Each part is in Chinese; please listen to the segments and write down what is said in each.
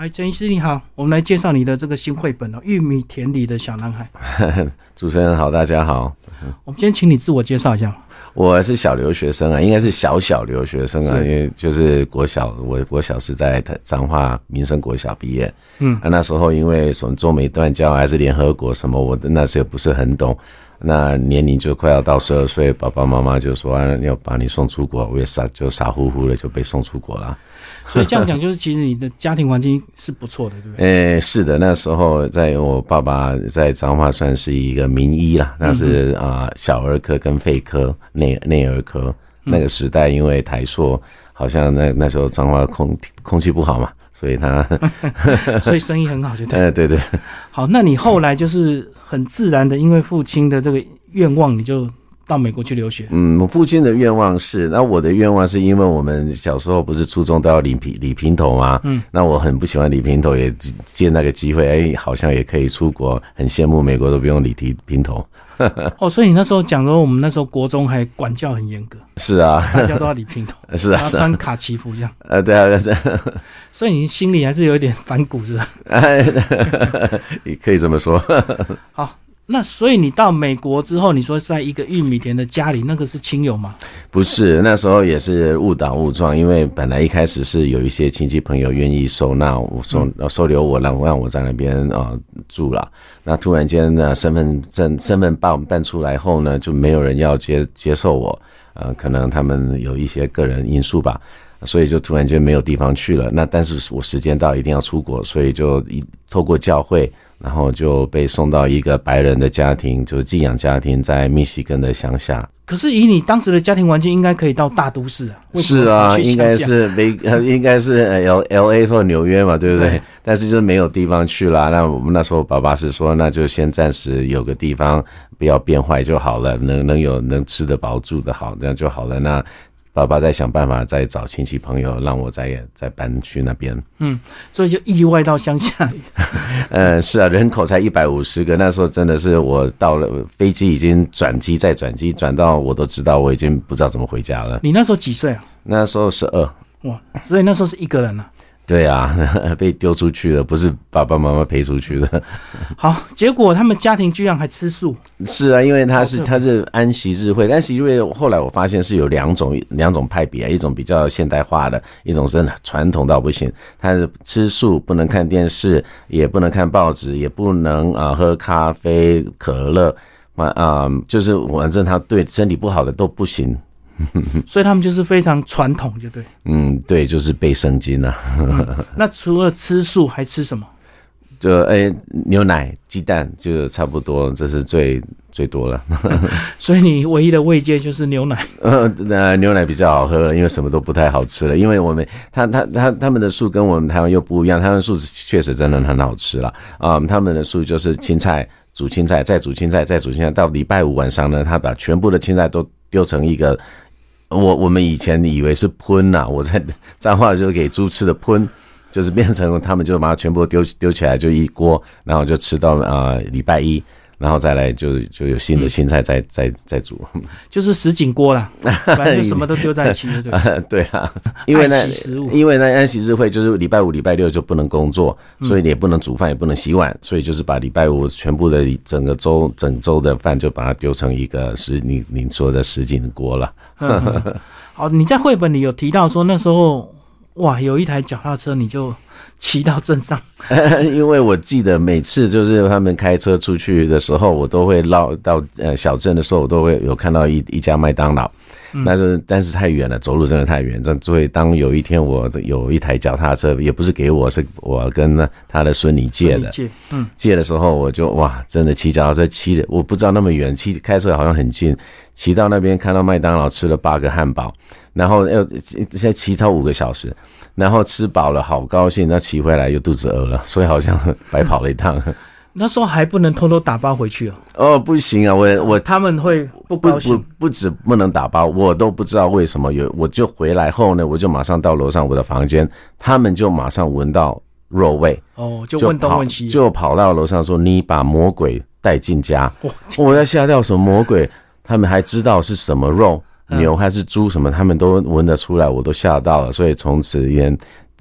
哎，陈医师你好，我们来介绍你的这个新绘本哦，《玉米田里的小男孩》。主持人好，大家好。我们先请你自我介绍一下。我是小留学生啊，应该是小小留学生啊，因为就是国小，我国小是在彰化民生国小毕业。嗯，啊，那时候因为什么中美断交还是联合国什么，我那时候不是很懂。那年龄就快要到十二岁，爸爸妈妈就说要把你送出国，我也傻就傻乎乎的就被送出国了。所以这样讲，就是其实你的家庭环境是不错的，对不对？诶，是的，那时候在我爸爸在彰化算是一个名医啦，那是啊小儿科跟肺科内内儿科。那个时代因为台硕好像那那时候彰化空空气不好嘛，所以他 所以生意很好，就对。哎，对对。好，那你后来就是很自然的，因为父亲的这个愿望，你就。到美国去留学。嗯，我父亲的愿望是，那我的愿望是因为我们小时候不是初中都要理平理平头吗？嗯，那我很不喜欢理平头，也借那个机会，哎，好像也可以出国，很羡慕美国都不用理平平头。哦，所以你那时候讲说，我们那时候国中还管教很严格。是啊，大家都要理平头。是啊，穿卡其服这样。呃，对啊，是。所以你心里还是有一点反骨，是吧？哎，可以这么说。好。那所以你到美国之后，你说在一个玉米田的家里，那个是亲友吗？不是，那时候也是误打误撞，因为本来一开始是有一些亲戚朋友愿意收纳我收收留我，让让我在那边啊住了。那突然间呢，身份证身份办办出来后呢，就没有人要接接受我，呃，可能他们有一些个人因素吧，所以就突然间没有地方去了。那但是我时间到，一定要出国，所以就一透过教会。然后就被送到一个白人的家庭，就是寄养家庭，在密西根的乡下。可是以你当时的家庭环境，应该可以到大都市啊？是啊，应该是没，应该是 L L A 或纽约嘛，对不对？但是就是没有地方去啦。那我们那时候爸爸是说，那就先暂时有个地方，不要变坏就好了，能能有能吃得饱、住得好，这样就好了。那。爸爸在想办法，再找亲戚朋友，让我再再搬去那边。嗯，所以就意外到乡下。呃，是啊，人口才一百五十个，那时候真的是我到了飞机已经转机再转机，转到我都知道我已经不知道怎么回家了。你那时候几岁啊？那时候十二。哇，所以那时候是一个人啊。对啊，被丢出去了，不是爸爸妈妈陪出去的。好，结果他们家庭居然还吃素。是啊，因为他是他是安息日会，安息日会后来我发现是有两种两种派别，一种比较现代化的，一种是传统到不行。他是吃素，不能看电视，也不能看报纸，也不能啊喝咖啡、可乐，啊啊，就是反正他对身体不好的都不行。所以他们就是非常传统，就对。嗯，对，就是背圣经啊。那除了吃素，还吃什么？就诶，牛奶、鸡蛋，就差不多，这是最最多了。所以你唯一的慰藉就是牛奶。呃，牛奶比较好喝了，因为什么都不太好吃了。因为我们他他他他们的素跟我们台湾又不一样，他们素确实真的很好吃了啊。他们的素就是青菜煮青菜，再煮青菜，再煮青菜，到礼拜五晚上呢，他把全部的青菜都丢成一个。我我们以前以为是喷呐，我在脏话就给猪吃的喷，就是变成他们就把它全部丢丢起来就一锅，然后就吃到啊礼拜一，然后再来就就有新的青菜再再再煮，就是石井锅啦，反正什么都丢在一起，对对啊，因为呢因为呢安息日会就是礼拜五礼拜六就不能工作，所以你也不能煮饭也不能洗碗，所以就是把礼拜五全部的整个周整周的饭就把它丢成一个石你你说的石井锅了。好，你在绘本里有提到说那时候哇，有一台脚踏车，你就骑到镇上。因为我记得每次就是他们开车出去的时候，我都会绕到呃小镇的时候，我都会有看到一一家麦当劳。但是但是太远了，走路真的太远。这所以当有一天我有一台脚踏车，也不是给我，是我跟他的孙女借的。借，嗯，借的时候我就哇，真的骑脚踏车骑的，我不知道那么远，骑开车好像很近。骑到那边看到麦当劳吃了八个汉堡，然后要现在骑超五个小时，然后吃饱了好高兴，那骑回来又肚子饿了，所以好像白跑了一趟。那时候还不能偷偷打包回去哦。哦，不行啊，我我他们会不高兴。不不止不能打包，我都不知道为什么有。我就回来后呢，我就马上到楼上我的房间，他们就马上闻到肉味。哦，就问东问西，就跑到楼上说：“你把魔鬼带进家。”我要吓掉什么魔鬼？他们还知道是什么肉，牛还是猪什么，他们都闻得出来，我都吓到了。所以从此连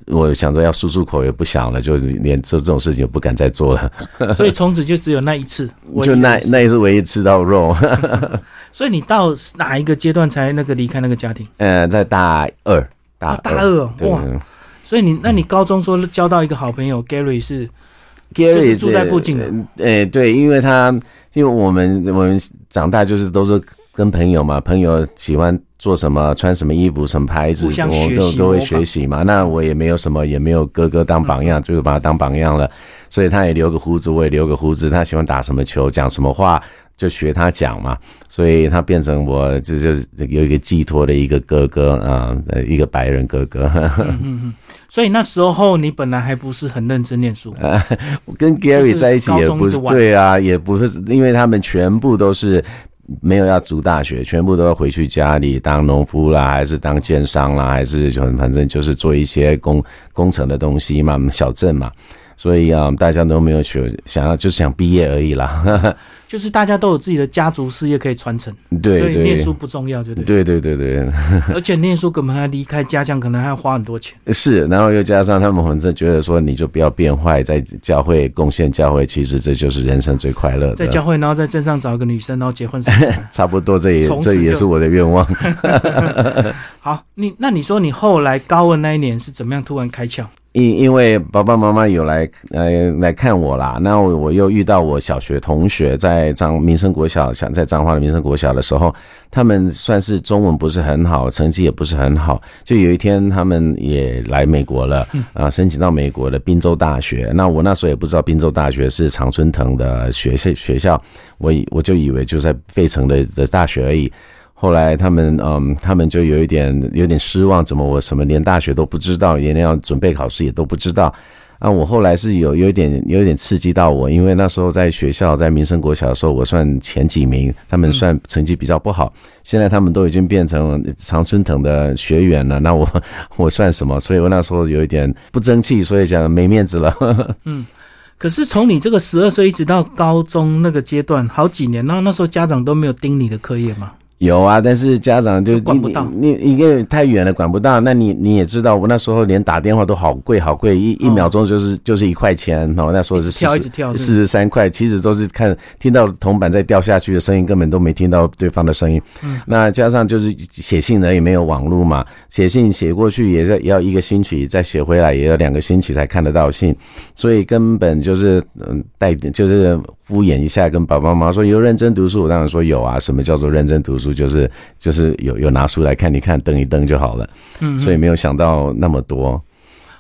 我想着要漱漱口也不想了，就连做这种事情也不敢再做了。所以从此就只有那一次，就那那一次唯一吃到肉。所以你到哪一个阶段才那个离开那个家庭？呃，在大二，大大二哇。所以你那你高中说交到一个好朋友 Gary 是 Gary 住在附近的，诶对，因为他因为我们我们长大就是都是跟朋友嘛，朋友喜欢做什么穿什么衣服什么牌子，我都都会学习嘛。那我也没有什么，也没有哥哥当榜样，就是把他当榜样了。所以他也留个胡子，我也留个胡子。他喜欢打什么球，讲什么话。就学他讲嘛，所以他变成我就就有一个寄托的一个哥哥啊，一个白人哥哥。嗯嗯。所以那时候你本来还不是很认真念书。我 跟 Gary 在一起也不是对啊，也不是因为他们全部都是没有要读大学，全部都要回去家里当农夫啦，还是当奸商啦，还是就反正就是做一些工工程的东西嘛，小镇嘛。所以啊，大家都没有去，想要就是想毕业而已啦。就是大家都有自己的家族事业可以传承，对，所以念书不重要，对不对？对对对对。而且念书可能还离开家乡，可能还要花很多钱。是，然后又加上他们反正觉得说，你就不要变坏，在教会贡献教会，其实这就是人生最快乐的。在教会，然后在镇上找一个女生，然后结婚生子。差不多，这也这也是我的愿望。好，你那你说你后来高二那一年是怎么样突然开窍？因因为爸爸妈妈有来呃来看我啦，那我我又遇到我小学同学在彰民生国小，想在彰化的民生国小的时候，他们算是中文不是很好，成绩也不是很好。就有一天他们也来美国了，啊，申请到美国的宾州大学。那我那时候也不知道宾州大学是常春藤的学校学校，我以我就以为就在费城的的大学而已。后来他们嗯，他们就有一点有点失望，怎么我什么连大学都不知道，连要准备考试也都不知道啊！我后来是有有一点有一点刺激到我，因为那时候在学校在民生国小的时候，我算前几名，他们算成绩比较不好。现在他们都已经变成常春藤的学员了，那我 我算什么？所以我那时候有一点不争气，所以讲没面子了。嗯，可是从你这个十二岁一直到高中那个阶段，好几年，那那时候家长都没有盯你的课业吗？有啊，但是家长就管不到，你一个太远了，管不到。那你你也知道，我那时候连打电话都好贵，好贵，一一秒钟就是就是一块钱。哦，那时候是跳一直跳四十三块，其实都是看听到铜板在掉下去的声音，根本都没听到对方的声音。嗯，那加上就是写信呢也，没有网络嘛，写信写过去也是要一个星期，再写回来也要两个星期才看得到信，所以根本就是嗯带就是。敷衍一下，跟爸爸妈妈说有认真读书，我当然说有啊。什么叫做认真读书？就是就是有有拿书来看，一看登一登就好了。嗯，所以没有想到那么多。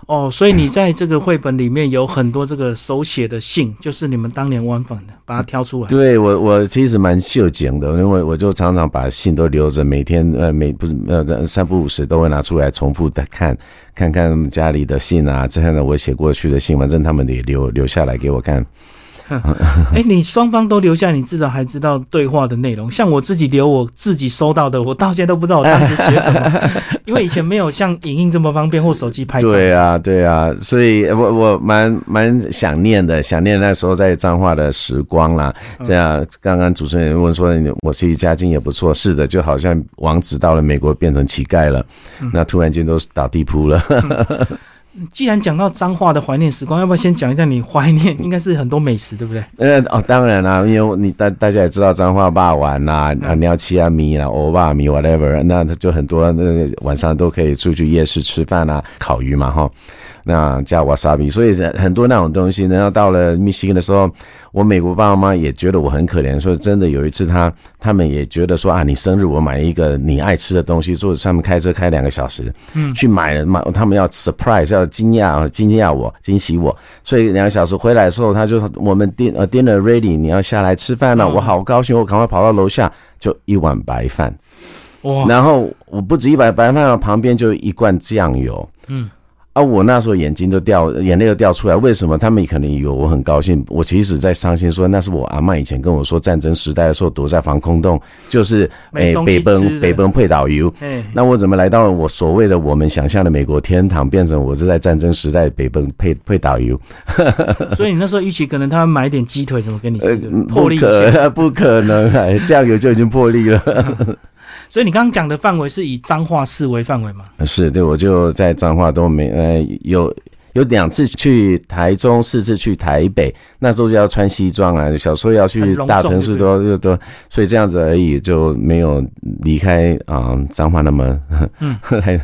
哦，所以你在这个绘本里面有很多这个手写的信，就是你们当年往返的，把它挑出来。对我，我其实蛮秀景的，因为我就常常把信都留着，每天呃每不是呃三不五时都会拿出来重复的看，看看家里的信啊，这样的我写过去的信，反正他们也留留下来给我看。哎，你双方都留下，你至少还知道对话的内容。像我自己留我自己收到的，我到现在都不知道我当时写什么，因为以前没有像影印这么方便或手机拍照。对啊，对啊，所以我我蛮蛮想念的，想念那时候在彰化的时光啦。这样，刚刚主持人问说，我是一家境也不错，是的，就好像王子到了美国变成乞丐了，那突然间都倒地铺了。既然讲到脏话的怀念时光，要不要先讲一下你怀念？应该是很多美食，对不对？呃哦，当然啦，因为你大大家也知道脏话霸王啦，啊尿七啊米啦，欧巴米 whatever，那他就很多那晚上都可以出去夜市吃饭啊，烤鱼嘛哈。那加瓦萨比，所以很多那种东西，然后到了密西根的时候，我美国爸爸妈妈也觉得我很可怜，说真的，有一次他他们也觉得说啊，你生日我买一个你爱吃的东西，坐上面开车开两个小时，嗯，去买买，他们要 surprise 要惊讶惊讶我惊喜我，所以两个小时回来的时候，他就我们 din 呃 dinner ready，你要下来吃饭了，我好高兴，我赶快跑到楼下就一碗白饭，哇，然后我不止一碗白饭了，旁边就一罐酱油，嗯。啊！我那时候眼睛都掉，眼泪都掉出来。为什么？他们可能以为我很高兴，我其实在伤心。说那是我阿妈以前跟我说，战争时代的时候躲在防空洞，就是诶北奔北奔配导游。那我怎么来到我所谓的我们想象的美国天堂，变成我是在战争时代北奔配配导游？所以你那时候预期可能他买点鸡腿怎么给你吃？破例不可 不可能，酱油就已经破例了。所以你刚刚讲的范围是以彰化市为范围吗？是对，我就在彰化都没呃有有两次去台中，四次去台北，那时候就要穿西装啊，小时候要去大城市都都都，所以这样子而已，就没有离开啊彰化那么嗯。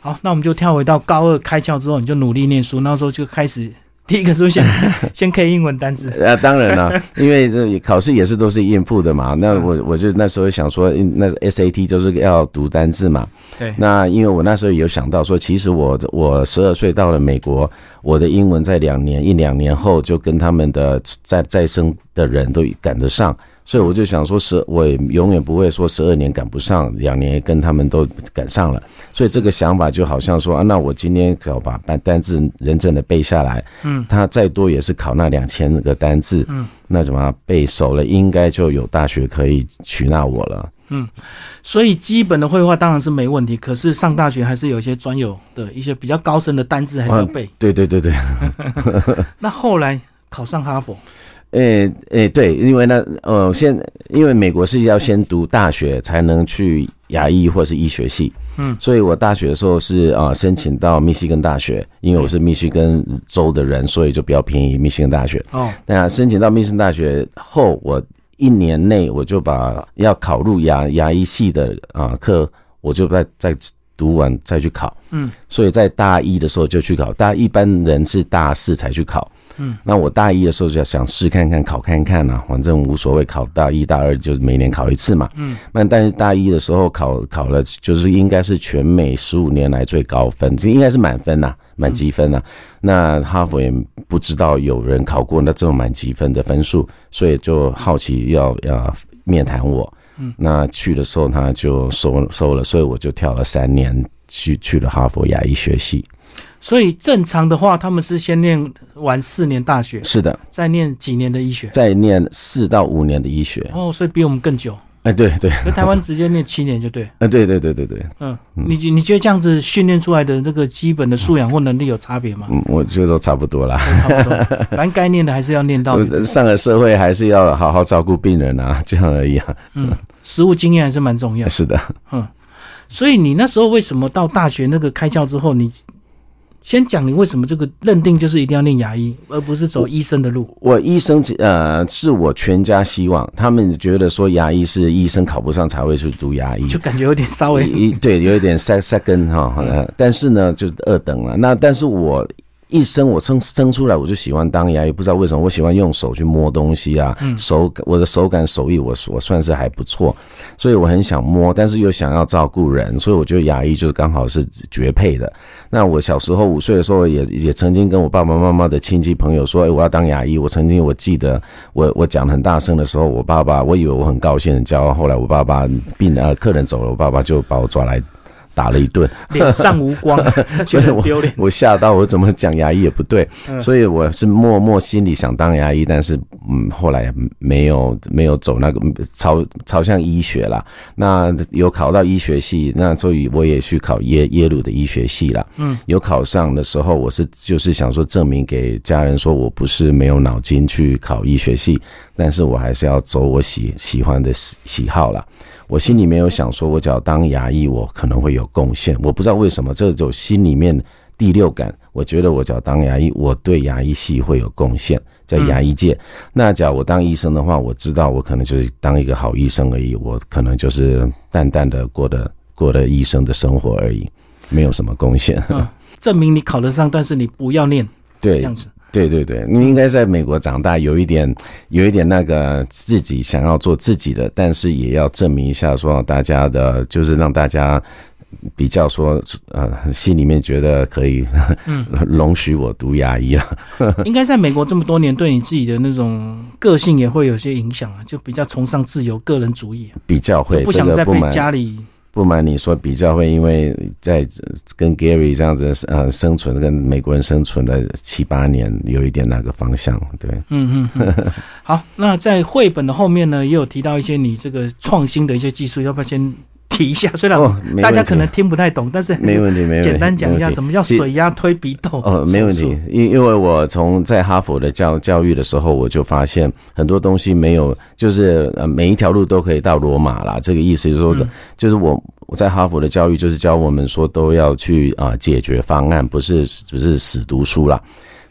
好，那我们就跳回到高二开窍之后，你就努力念书，那时候就开始。第一个是想 先 K 英文单词 啊，当然了，因为这考试也是都是应付的嘛。那我我就那时候想说，那 SAT 就是要读单字嘛。对。那因为我那时候有想到说，其实我我十二岁到了美国，我的英文在两年一两年后就跟他们的再再生的人都赶得上。所以我就想说，十我永远不会说十二年赶不上，两年跟他们都赶上了。所以这个想法就好像说啊，那我今天只要把单单字认真的背下来，嗯，他再多也是考那两千个单字，嗯，那怎么背熟了，应该就有大学可以取纳我了。嗯，所以基本的绘画当然是没问题，可是上大学还是有一些专有的一些比较高深的单字还是要背。对对对对。那后来考上哈佛。诶诶，对，因为呢呃，先因为美国是要先读大学才能去牙医或是医学系，嗯，所以我大学的时候是啊申请到密西根大学，因为我是密西根州的人，所以就比较便宜密西根大学。哦，那申请到密西根大学后，我一年内我就把要考入牙牙医系的啊课，我就在在读完再去考，嗯，所以在大一的时候就去考，大一般人是大四才去考。嗯，那我大一的时候就要想试看看考看看呐，反正无所谓，考大一大二就是每年考一次嘛。嗯，那但是大一的时候考考了，就是应该是全美十五年来最高分，这应该是满分呐，满积分呐。那哈佛也不知道有人考过那这种满积分的分数，所以就好奇要要面谈我。嗯，那去的时候他就收收了，所以我就跳了三年去去了哈佛牙医学系。所以正常的话，他们是先念完四年大学，是的，再念几年的医学，再念四到五年的医学。哦，所以比我们更久。哎，对对。那台湾直接念七年就对。哎，对对对对对。嗯，你你觉得这样子训练出来的这个基本的素养或能力有差别吗？嗯，我觉得都差不多啦。差不多，反正该念的还是要念到。上了社会还是要好好照顾病人啊，这样而已啊。嗯，实务经验还是蛮重要。是的。嗯，所以你那时候为什么到大学那个开窍之后你？先讲你为什么这个认定就是一定要念牙医，而不是走医生的路。我医生呃是我全家希望，他们觉得说牙医是医生考不上才会去读牙医，就感觉有点稍微对，有一点 sec second 哈，但是呢就是二等了。那但是我。一生我生生出来我就喜欢当牙医，不知道为什么我喜欢用手去摸东西啊，手我的手感手艺我我算是还不错，所以我很想摸，但是又想要照顾人，所以我觉得牙医就是刚好是绝配的。那我小时候五岁的时候也也曾经跟我爸爸妈妈的亲戚朋友说，哎，我要当牙医。我曾经我记得我我讲很大声的时候，我爸爸我以为我很高兴很骄傲，后来我爸爸病呃客人走了，我爸爸就把我抓来。打了一顿，脸上无光，觉得丢脸。我吓到，我怎么讲牙医也不对，所以我是默默心里想当牙医，但是嗯，后来没有没有走那个朝朝向医学了。那有考到医学系，那所以我也去考耶耶鲁的医学系了。嗯，有考上的时候，我是就是想说证明给家人说我不是没有脑筋去考医学系，但是我还是要走我喜喜欢的喜喜好了。我心里面有想说，我只要当牙医，我可能会有贡献。我不知道为什么，这种心里面第六感，我觉得我只要当牙医，我对牙医系会有贡献，在牙医界。那假如我当医生的话，我知道我可能就是当一个好医生而已，我可能就是淡淡的过的过的医生的生活而已，没有什么贡献。证明你考得上，但是你不要念，对，这样子。对对对，你应该在美国长大，有一点，有一点那个自己想要做自己的，但是也要证明一下，说大家的，就是让大家比较说，呃，心里面觉得可以，嗯，容许我读牙医了。应该在美国这么多年，对你自己的那种个性也会有些影响啊，就比较崇尚自由、个人主义，比较会不想再被家里。不瞒你说，比较会因为在跟 Gary 这样子呃生存，跟美国人生存了七八年，有一点那个方向，对。嗯嗯。好，那在绘本的后面呢，也有提到一些你这个创新的一些技术，要不要先提一下，虽然大家可能听不太懂，但是没问题，没问题。简单讲一下什么叫水压推鼻窦。哦，没问题，因因为我从在哈佛的教教育的时候，我就发现很多东西没有，就是呃每一条路都可以到罗马啦。这个意思就是说，嗯就是我我在哈佛的教育就是教我们说都要去啊、解决方案，不是不是死读书啦。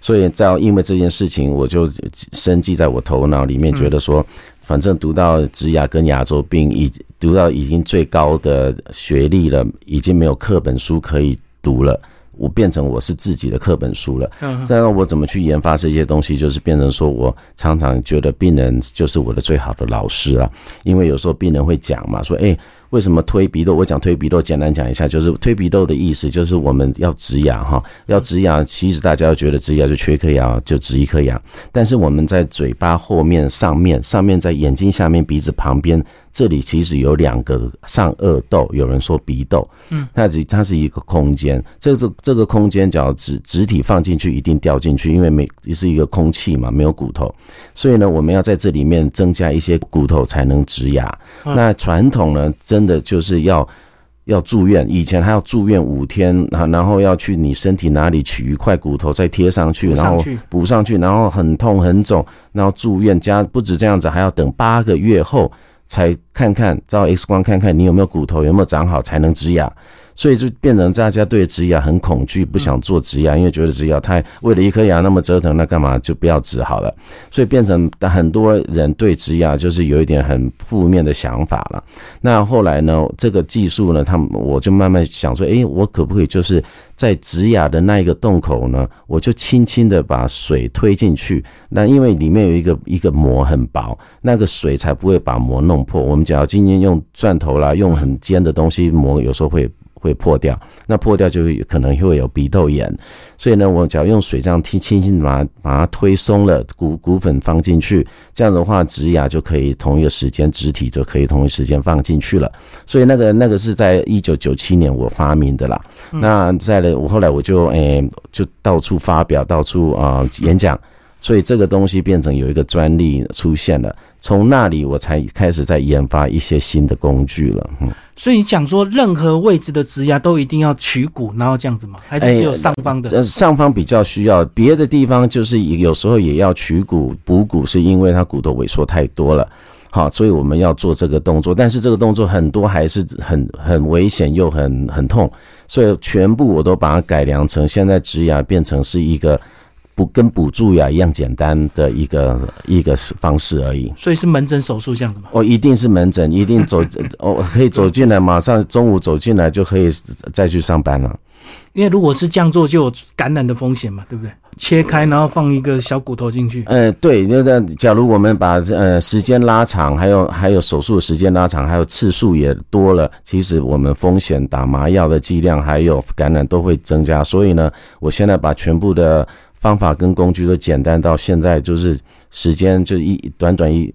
所以在因为这件事情，我就深记在我头脑里面，觉得说，反正读到植牙跟牙周病，已读到已经最高的学历了，已经没有课本书可以读了。我变成我是自己的课本书了，嗯这样我怎么去研发这些东西？就是变成说我常常觉得病人就是我的最好的老师啊，因为有时候病人会讲嘛，说哎。为什么推鼻窦？我讲推鼻窦，简单讲一下，就是推鼻窦的意思，就是我们要植牙哈，要植牙。其实大家都觉得植牙就缺一颗牙，就植一颗牙，但是我们在嘴巴后面、上面、上面在眼睛下面、鼻子旁边，这里其实有两个上颚窦，有人说鼻窦，嗯，它只它是一个空间，这是这个空间，只要植植体放进去，一定掉进去，因为没是一个空气嘛，没有骨头，所以呢，我们要在这里面增加一些骨头才能植牙。嗯那传统呢，真的就是要。要住院，以前还要住院五天，然后然后要去你身体哪里取一块骨头再贴上去，然后补上去，然后很痛很肿，然后住院加不止这样子，还要等八个月后才看看照 X 光看看你有没有骨头有没有长好才能植牙，所以就变成大家对植牙很恐惧，不想做植牙，因为觉得植牙太为了一颗牙那么折腾，那干嘛就不要植好了，所以变成很多人对植牙就是有一点很负面的想法了。那后来呢，这个技术呢，他们我就慢慢想说，诶，我可不可以就是在植牙的那一个洞口呢，我就轻轻的把水推进去，那因为里面有一个一个膜很薄，那个水才不会把膜弄破。我们只要今天用钻头啦，用很尖的东西，磨有时候会。会破掉，那破掉就会可能会有鼻窦炎，所以呢，我只要用水这样轻轻轻把它把它推松了，骨骨粉放进去，这样子的话，植牙就可以同一个时间，植体就可以同一时间放进去了。所以那个那个是在一九九七年我发明的啦。那在了我后来我就诶、就到处发表，到处啊、演讲。所以这个东西变成有一个专利出现了，从那里我才开始在研发一些新的工具了。嗯，所以你讲说任何位置的植牙都一定要取骨，然后这样子吗？还是只有上方的？呃，上方比较需要，别的地方就是有时候也要取骨补骨，是因为它骨头萎缩太多了。好，所以我们要做这个动作，但是这个动作很多还是很 很危险又很很痛，所以全部我都把它改良成现在植牙变成是一个不跟补助呀一样简单的一个一个方式而已。所以是门诊手术这样子吗？哦，一定是门诊，一定走 哦，可以走进来，马上中午走进来就可以再去上班了。因为如果是这样做，就有感染的风险嘛，对不对？切开然后放一个小骨头进去，呃，对，那个假如我们把呃时间拉长，还有还有手术的时间拉长，还有次数也多了，其实我们风险打麻药的剂量还有感染都会增加。所以呢，我现在把全部的方法跟工具都简单到现在，就是时间就一短短一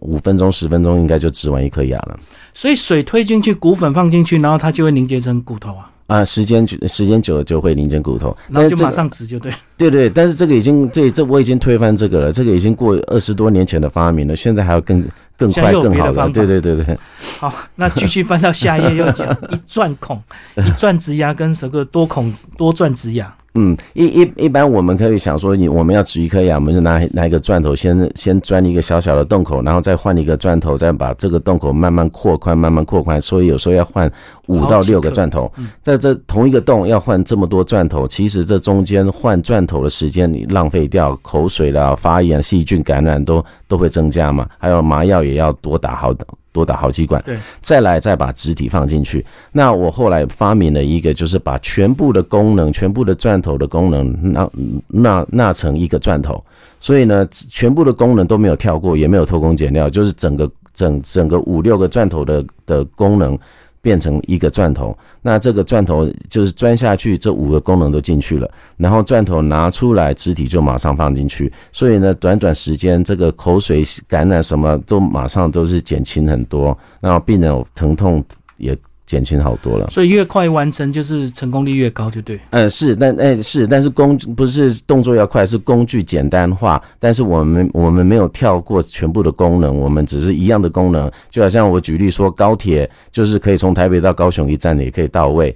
五分钟十分钟，应该就植完一颗牙了。所以水推进去，骨粉放进去，然后它就会凝结成骨头啊，啊，时间久时间久了就会凝结骨头，然后就马上植就对。对对，但是这个已经这这我已经推翻这个了，这个已经过二十多年前的发明了，现在还要更更快更好的，对对对对。好，那继续翻到下一页，又讲一钻孔、一钻植牙跟什个多孔多钻植牙。嗯，一一一般我们可以想说，你我们要植一颗牙，我们就拿拿一个钻头先先钻一个小小的洞口，然后再换一个钻头，再把这个洞口慢慢扩宽，慢慢扩宽。所以有时候要换五到六个钻头，在这同一个洞要换这么多钻头，其实这中间换钻头的时间你浪费掉，口水啦、发炎、细菌感染都都会增加嘛。还有麻药也要多打好多打好几管，对，再来再把植体放进去。那我后来发明了一个，就是把全部的功能、全部的钻头的功能纳纳纳成一个钻头，所以呢，全部的功能都没有跳过，也没有偷工减料，就是整个整整个五六个钻头的的功能。变成一个钻头，那这个钻头就是钻下去，这五个功能都进去了，然后钻头拿出来，肢体就马上放进去，所以呢，短短时间，这个口水感染什么都马上都是减轻很多，然后病人疼痛也减轻好多了。所以越快完成，就是成功率越高，就对。嗯，是，但哎是，但是工不是动作要快，是工具简单化。但是我们我们没有跳过全部的功能，我们只是一样的功能。就好像我举例说，高铁就是可以从台北到高雄一站也可以到位，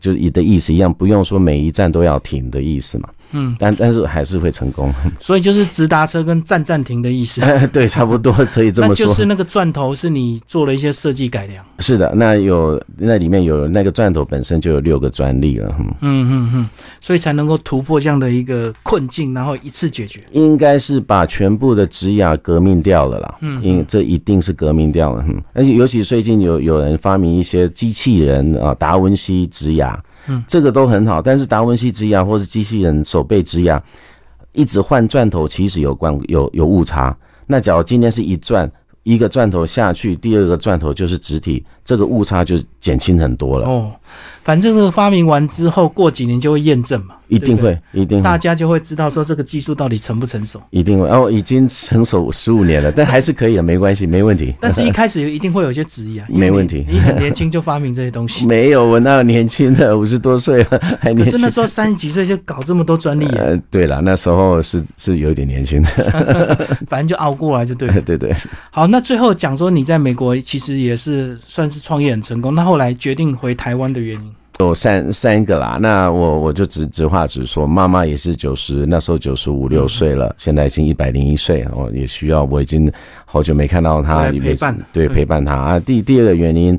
就是你的意思一样，不用说每一站都要停的意思嘛。嗯，但但是还是会成功，所以就是直达车跟站站停的意思。对，差不多可以这么说。就是那个钻头是你做了一些设计改良。是的，那有那里面有那个钻头本身就有六个专利了。嗯嗯嗯，所以才能够突破这样的一个困境，然后一次解决。应该是把全部的植牙革命掉了啦。嗯，因这一定是革命掉了。嗯，而且尤其最近有有人发明一些机器人啊，达文西植牙。嗯，这个都很好，但是达文西植牙或是机器人手背植牙，一直换钻头，其实有关有有误差。那假如今天是一钻一个钻头下去，第二个钻头就是直体，这个误差就减轻很多了。哦，反正这个发明完之后，过几年就会验证嘛。一定会，一定大家就会知道说这个技术到底成不成熟。一定会哦，已经成熟十五年了，但还是可以的，没关系，没问题。但是一开始一定会有一些质疑啊，没问题。你很年轻就发明这些东西？没有，我那年轻的五十多岁了，还年轻。可是那时候三十几岁就搞这么多专利。呃，对了，那时候是是有点年轻的，反正就熬过来就对了。对对。好，那最后讲说你在美国其实也是算是创业很成功，那后来决定回台湾的原因。有三三个啦，那我我就直直话直说，妈妈也是九十，那时候九十五六岁了，现在已经一百零一岁，我也需要，我已经好久没看到她，陪伴，对陪伴她啊。第第二个原因，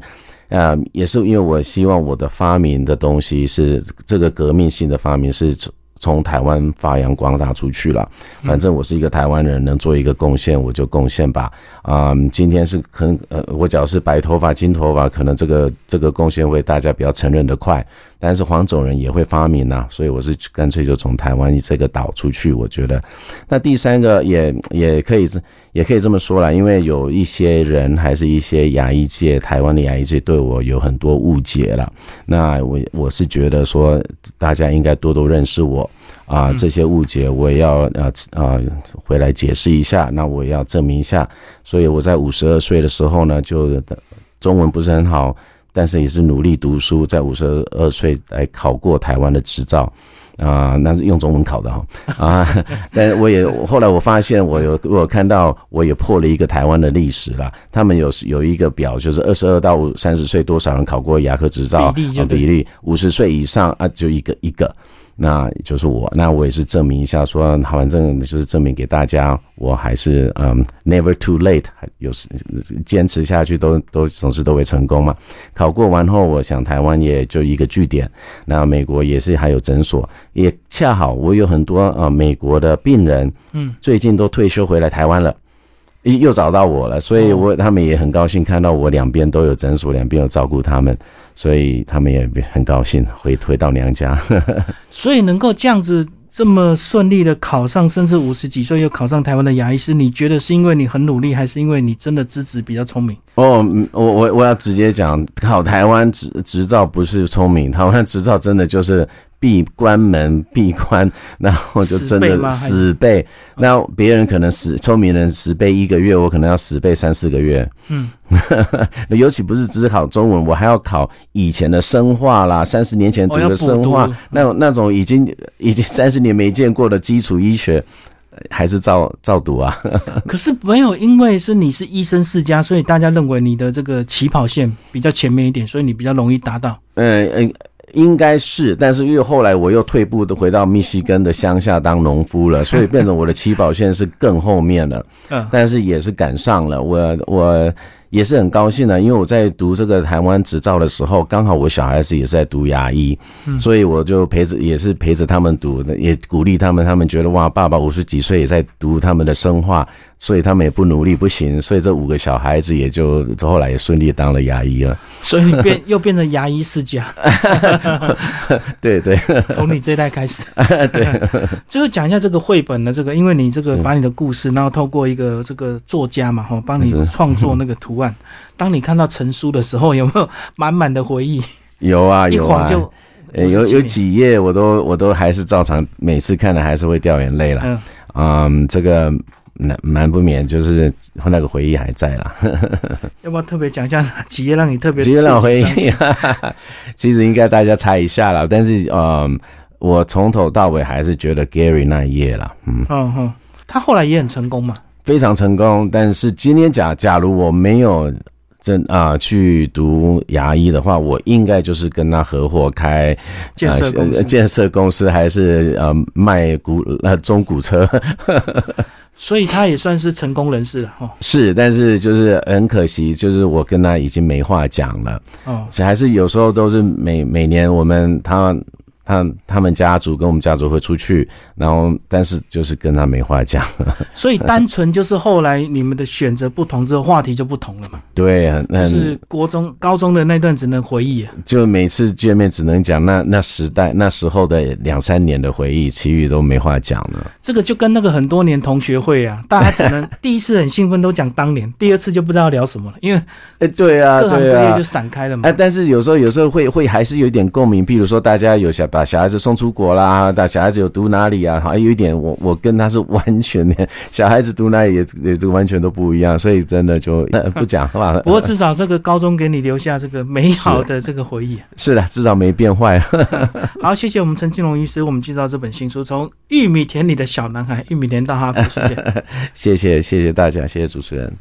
啊，也是因为我希望我的发明的东西是这个革命性的发明是。从台湾发扬光大出去了，反正我是一个台湾人，能做一个贡献我就贡献吧。啊，今天是很呃，我只要是白头发、金头发，可能这个这个贡献会大家比较承认的快。但是黄种人也会发明呐，所以我是干脆就从台湾这个岛出去。我觉得，那第三个也也可以也可以这么说啦，因为有一些人还是一些牙医界，台湾的牙医界对我有很多误解了。那我我是觉得说，大家应该多多认识我啊，这些误解我也要呃啊回来解释一下。那我要证明一下，所以我在五十二岁的时候呢，就中文不是很好。但是也是努力读书，在五十二岁来考过台湾的执照，啊，那是用中文考的哈啊。但我也后来我发现，我有我看到我也破了一个台湾的历史了。他们有有一个表，就是二十二到三十岁多少人考过牙科执照比例，五十岁以上啊就一个一个。那就是我，那我也是证明一下，说反正就是证明给大家，我还是嗯，never too late，有坚持下去都都总是都会成功嘛。考过完后，我想台湾也就一个据点，那美国也是还有诊所，也恰好我有很多啊美国的病人，嗯，最近都退休回来台湾了。又找到我了，所以我他们也很高兴看到我两边都有诊所，两边有照顾他们，所以他们也很高兴回回到娘家。所以能够这样子这么顺利的考上，甚至五十几岁又考上台湾的牙医师，你觉得是因为你很努力，还是因为你真的资质比较聪明？哦，我我我要直接讲，考台湾执执照不是聪明，台湾执照真的就是。闭关门 闭关，然后就真的死背。那别人可能死聪明人死背一个月，我可能要死背三四个月。嗯，尤其不是只考中文，我还要考以前的生化啦，三十年前读的生化，那那种已经已经三十年没见过的基础医学，还是照照读啊。可是没有，因为是你是医生世家，所以大家认为你的这个起跑线比较前面一点，所以你比较容易达到。嗯嗯。应该是，但是因为后来我又退步的回到密西根的乡下当农夫了，所以变成我的起跑线是更后面了。嗯，但是也是赶上了，我我。也是很高兴的，因为我在读这个台湾执照的时候，刚好我小孩子也是在读牙医，所以我就陪着，也是陪着他们读，也鼓励他们。他们觉得哇，爸爸五十几岁也在读他们的生化，所以他们也不努力不行。所以这五个小孩子也就后来也顺利当了牙医了。所以你变 又变成牙医世家。对对，从你这代开始。对，最后讲一下这个绘本的这个，因为你这个把你的故事，然后透过一个这个作家嘛，哈，帮你创作那个图。当你看到成书的时候，有没有满满的回忆？有啊，有啊，有有几页我都我都还是照常，每次看了还是会掉眼泪了。嗯，这个难难不免就是那个回忆还在啦。要不要特别讲一下哪几页让你特别几页让我回忆？其实应该大家猜一下了，但是嗯，我从头到尾还是觉得 Gary 那一页啦，嗯，嗯嗯，他后来也很成功嘛。非常成功。但是今天假假如我没有真啊、去读牙医的话，我应该就是跟他合伙开建设公司呃建设公司，还是呃卖古呃中古车。所以他也算是成功人士了哦。是，但是就是很可惜，就是我跟他已经没话讲了。哦，还是有时候都是每每年我们他他他们家族跟我们家族会出去，然后但是就是跟他没话讲。所以单纯就是后来你们的选择不同之后，话题就不同了嘛。对，很就是国中、高中的那段只能回忆啊。就每次见面只能讲那那时代那时候的两三年的回忆，其余都没话讲了。这个就跟那个很多年同学会啊，大家只能第一次很兴奋都讲当年，第二次就不知道聊什么了，因为 哎，对啊，对啊各行各业就。散开了嘛哎，。但是有时候有时候会会还是有一点共鸣，譬如说大家有小把小孩子送出国啦，大小孩子有读哪里啊，好像有一点我我跟他是完全的，小孩子读哪里也也都完全都不一样，所以真的就、呃、不讲话了。不过至少这个高中给你留下这个美好的这个回忆。是的，至少没变坏。好，谢谢我们陈金龙医师，我们介绍这本新书《从玉米田里的小男孩，玉米田到哈佛》，谢谢。谢谢谢谢大家，谢谢主持人。